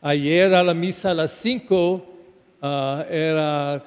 Ayer a la misa a las 5 uh, era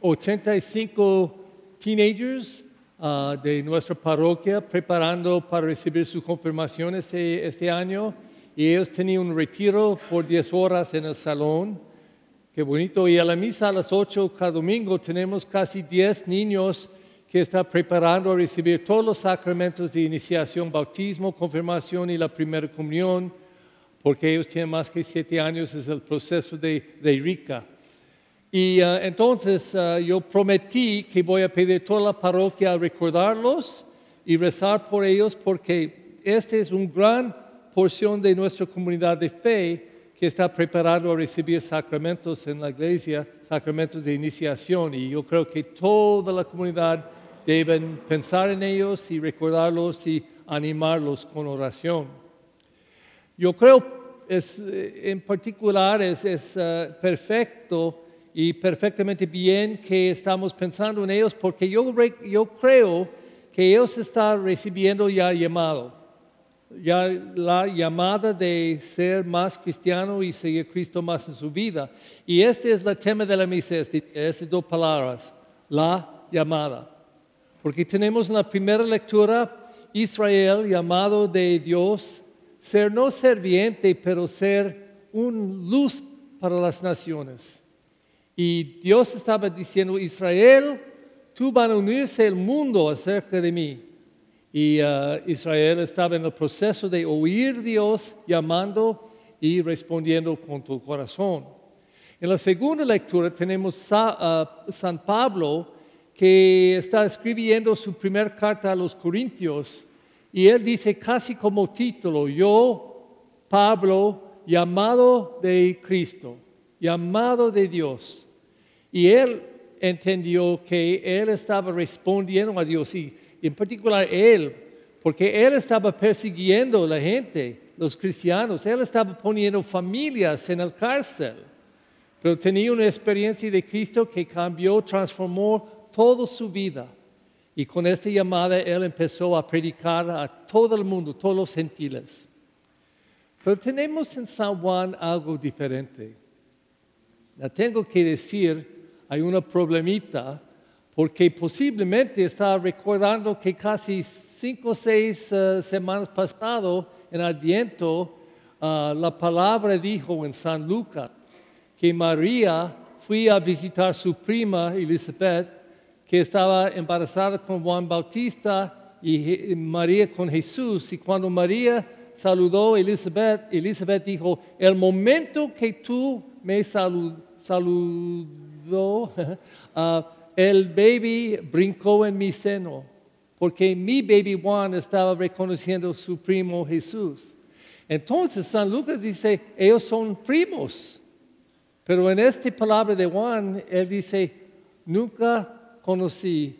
85 teenagers uh, de nuestra parroquia preparando para recibir su confirmación este, este año y ellos tenían un retiro por 10 horas en el salón. Qué bonito. Y a la misa a las 8 cada domingo tenemos casi 10 niños que están preparando a recibir todos los sacramentos de iniciación, bautismo, confirmación y la primera comunión, porque ellos tienen más que 7 años, es el proceso de, de RICA. Y uh, entonces uh, yo prometí que voy a pedir a toda la parroquia a recordarlos y rezar por ellos, porque esta es una gran porción de nuestra comunidad de fe que está preparado a recibir sacramentos en la iglesia, sacramentos de iniciación. Y yo creo que toda la comunidad deben pensar en ellos y recordarlos y animarlos con oración. Yo creo es, eh, en particular es, es uh, perfecto y perfectamente bien que estamos pensando en ellos porque yo, yo creo que ellos están recibiendo ya llamado ya la llamada de ser más cristiano y seguir a Cristo más en su vida. Y este es el tema de la misa, este, estas dos palabras, la llamada. Porque tenemos en la primera lectura Israel llamado de Dios, ser no serviente, pero ser un luz para las naciones. Y Dios estaba diciendo, Israel, tú vas a unirse el mundo acerca de mí. Y uh, Israel estaba en el proceso de oír Dios llamando y respondiendo con tu corazón. En la segunda lectura tenemos a, uh, San Pablo que está escribiendo su primera carta a los Corintios y él dice casi como título, yo, Pablo, llamado de Cristo, llamado de Dios. Y él entendió que él estaba respondiendo a Dios y en particular él, porque él estaba persiguiendo a la gente, los cristianos, él estaba poniendo familias en el cárcel, pero tenía una experiencia de Cristo que cambió, transformó toda su vida. Y con esta llamada él empezó a predicar a todo el mundo, todos los gentiles. Pero tenemos en San Juan algo diferente. La tengo que decir, hay una problemita porque posiblemente está recordando que casi cinco o seis uh, semanas pasado en Adviento, uh, la palabra dijo en San Lucas que María fue a visitar su prima Elizabeth, que estaba embarazada con Juan Bautista y María con Jesús. Y cuando María saludó a Elizabeth, Elizabeth dijo, el momento que tú me salud, saludó, uh, el baby brincó en mi seno, porque mi baby Juan estaba reconociendo a su primo Jesús. Entonces San Lucas dice, ellos son primos. Pero en esta palabra de Juan, él dice, nunca conocí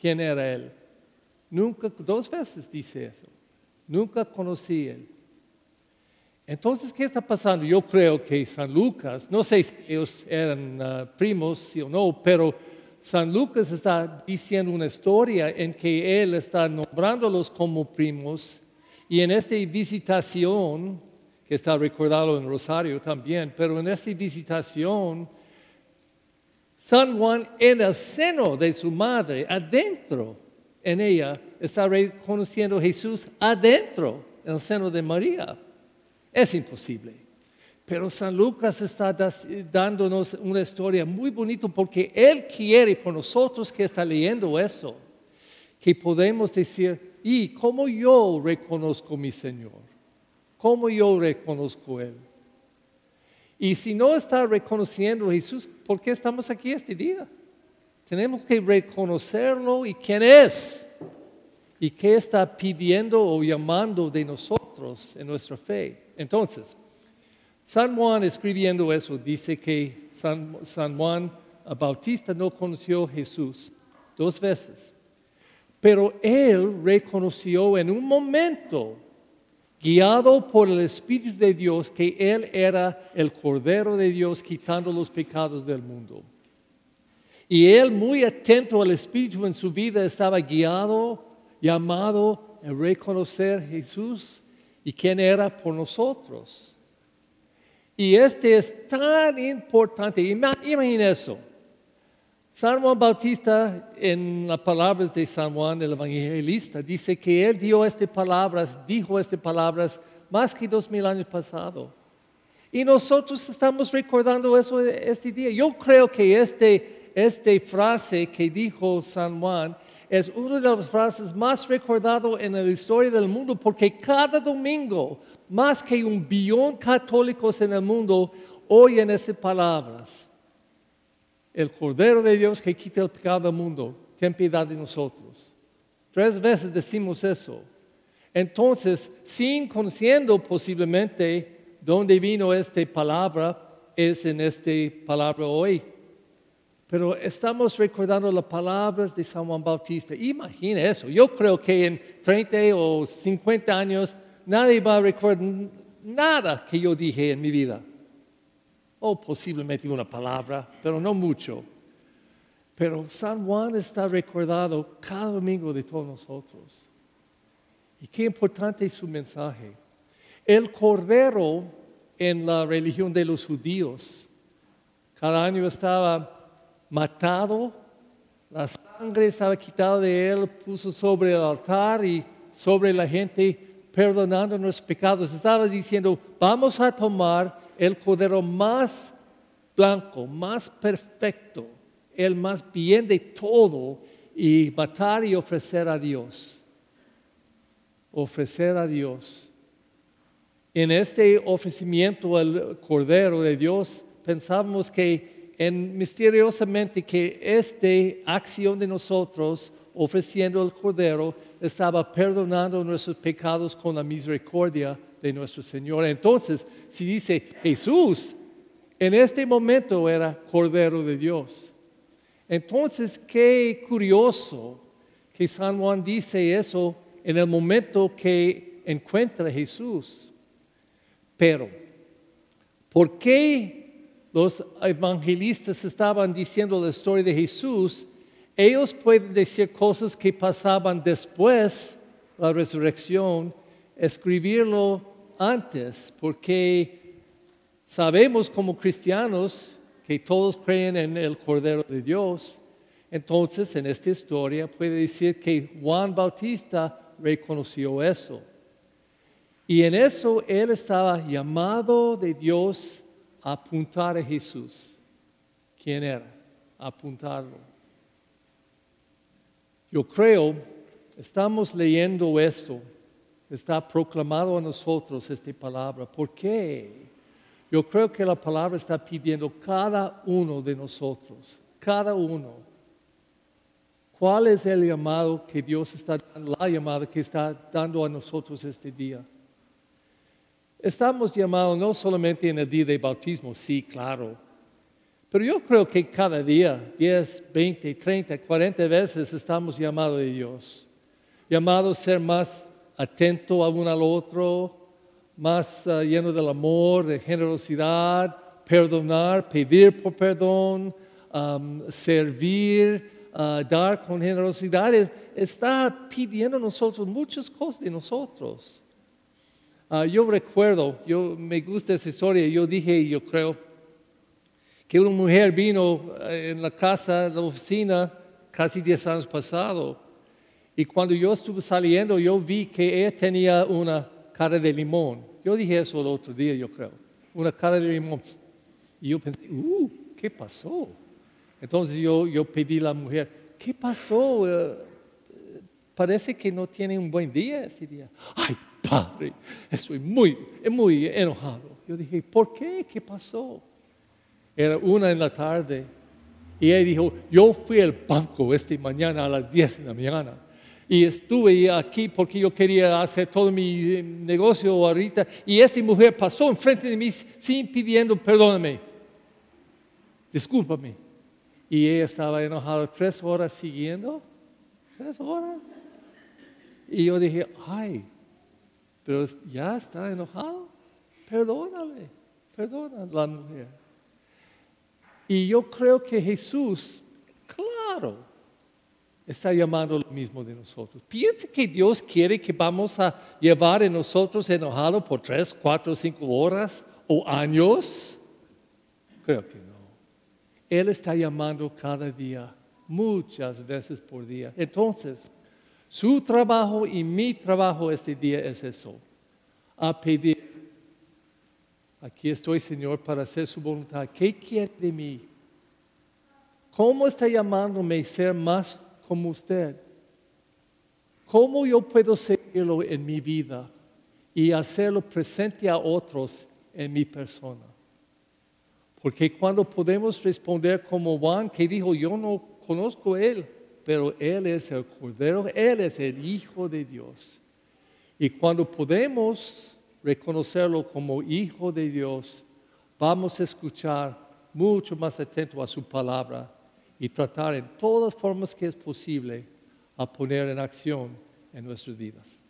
quién era él. Nunca, dos veces dice eso. Nunca conocí él. Entonces, ¿qué está pasando? Yo creo que San Lucas, no sé si ellos eran uh, primos sí o no, pero San Lucas está diciendo una historia en que él está nombrándolos como primos y en esta visitación, que está recordado en Rosario también, pero en esta visitación, San Juan en el seno de su madre, adentro en ella, está reconociendo a Jesús adentro, en el seno de María. Es imposible. Pero San Lucas está dándonos una historia muy bonita porque Él quiere por nosotros que está leyendo eso, que podemos decir, ¿y cómo yo reconozco a mi Señor? ¿Cómo yo reconozco a Él? Y si no está reconociendo a Jesús, ¿por qué estamos aquí este día? Tenemos que reconocerlo y quién es y qué está pidiendo o llamando de nosotros en nuestra fe. Entonces, San Juan escribiendo eso dice que San, Juan Bautista no conoció a Jesús dos veces, pero él reconoció en un momento, guiado por el Espíritu de Dios, que él era el Cordero de Dios quitando los pecados del mundo. Y él, muy atento al Espíritu en su vida, estaba guiado, llamado a reconocer a Jesús y quién era por nosotros. Y este es tan importante. Imagina eso. San Juan Bautista, en las palabras de San Juan el Evangelista, dice que él dio estas palabras, dijo estas palabras más que dos mil años pasado. Y nosotros estamos recordando eso este día. Yo creo que este, esta frase que dijo San Juan es una de las frases más recordadas en la historia del mundo porque cada domingo, más que un billón católicos en el mundo, oyen esas palabras. El Cordero de Dios que quita el pecado del mundo, ten piedad de nosotros. Tres veces decimos eso. Entonces, sin conociendo posiblemente dónde vino esta palabra, es en esta palabra hoy. Pero estamos recordando las palabras de San Juan Bautista. Imagina eso. Yo creo que en 30 o 50 años nadie va a recordar nada que yo dije en mi vida. O posiblemente una palabra, pero no mucho. Pero San Juan está recordado cada domingo de todos nosotros. Y qué importante es su mensaje. El cordero en la religión de los judíos, cada año estaba matado, la sangre estaba quitada de él, puso sobre el altar y sobre la gente, perdonando nuestros pecados. Estaba diciendo, vamos a tomar el cordero más blanco, más perfecto, el más bien de todo y matar y ofrecer a Dios ofrecer a Dios. En este ofrecimiento al Cordero de Dios, pensamos que en, misteriosamente que esta acción de nosotros ofreciendo el Cordero estaba perdonando nuestros pecados con la misericordia de nuestro Señor. Entonces, si dice Jesús, en este momento era Cordero de Dios. Entonces, qué curioso que San Juan dice eso en el momento que encuentra a Jesús. Pero, ¿por qué los evangelistas estaban diciendo la historia de Jesús? Ellos pueden decir cosas que pasaban después de la resurrección, escribirlo antes, porque sabemos como cristianos que todos creen en el Cordero de Dios. Entonces, en esta historia puede decir que Juan Bautista reconoció eso. Y en eso él estaba llamado de Dios a apuntar a Jesús. ¿Quién era? Apuntarlo. Yo creo, estamos leyendo esto, está proclamado a nosotros esta palabra. ¿Por qué? Yo creo que la palabra está pidiendo cada uno de nosotros, cada uno, ¿Cuál es el llamado que Dios está dando, la llamada que está dando a nosotros este día? Estamos llamados no solamente en el día de bautismo, sí, claro, pero yo creo que cada día, 10, 20, 30, 40 veces estamos llamados de Dios, llamados a ser más atento a uno al otro, más uh, lleno del amor, de generosidad, perdonar, pedir por perdón, servir, dar con generosidad, está pidiendo a nosotros muchas cosas de nosotros. Ah, yo recuerdo, yo me gusta esa historia, yo dije, yo creo, que una mujer vino eh, en la casa, en la oficina, casi 10 años pasado, y cuando yo estuve saliendo, yo vi que ella tenía una cara de limón. Yo dije eso el otro día, yo creo, una cara de limón. Y yo pensé, uh, ¿qué pasó? Entonces yo, yo pedí a la mujer, ¿qué pasó? Eh, parece que no tiene un buen día ese día. Ay, padre, estoy muy, muy enojado. Yo dije, ¿por qué? ¿Qué pasó? Era una en la tarde y ella dijo, yo fui al banco esta mañana a las 10 de la mañana y estuve aquí porque yo quería hacer todo mi negocio ahorita y esta mujer pasó enfrente de mí sin pidiendo perdóname, discúlpame. Y ella estaba enojada tres horas siguiendo. Tres horas. Y yo dije, ay, pero ya está enojado. Perdónale, perdónale la mujer. Y yo creo que Jesús, claro, está llamando lo mismo de nosotros. Piense que Dios quiere que vamos a llevar en nosotros enojado por tres, cuatro, cinco horas o años? Creo que no. Él está llamando cada día, muchas veces por día. Entonces, su trabajo y mi trabajo este día es eso, a pedir, aquí estoy Señor para hacer su voluntad. ¿Qué quiere de mí? ¿Cómo está llamándome ser más como usted? ¿Cómo yo puedo seguirlo en mi vida y hacerlo presente a otros en mi persona? Porque cuando podemos responder como Juan, que dijo, yo no conozco a Él, pero Él es el Cordero, Él es el Hijo de Dios. Y cuando podemos reconocerlo como Hijo de Dios, vamos a escuchar mucho más atento a su palabra y tratar en todas formas que es posible a poner en acción en nuestras vidas.